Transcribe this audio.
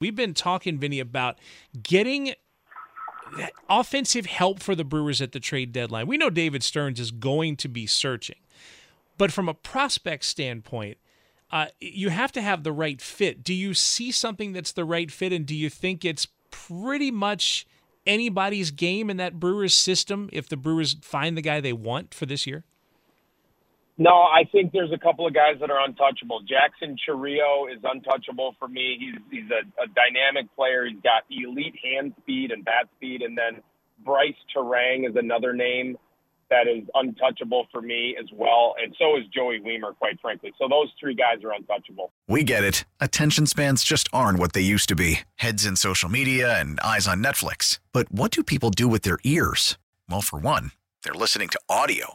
We've been talking, Vinny, about getting offensive help for the Brewers at the trade deadline. We know David Stearns is going to be searching, but from a prospect standpoint, uh, you have to have the right fit. Do you see something that's the right fit, and do you think it's pretty much anybody's game in that Brewers system if the Brewers find the guy they want for this year? No, I think there's a couple of guys that are untouchable. Jackson Chourio is untouchable for me. He's he's a, a dynamic player. He's got elite hand speed and bat speed, and then Brice Turang is another name that is untouchable for me as well. And so is Joey Wiemer, quite frankly. So those three guys are untouchable. We get it. Attention spans just aren't what they used to be. Heads in social media and eyes on Netflix. But what do people do with their ears? Well, for one, they're listening to audio.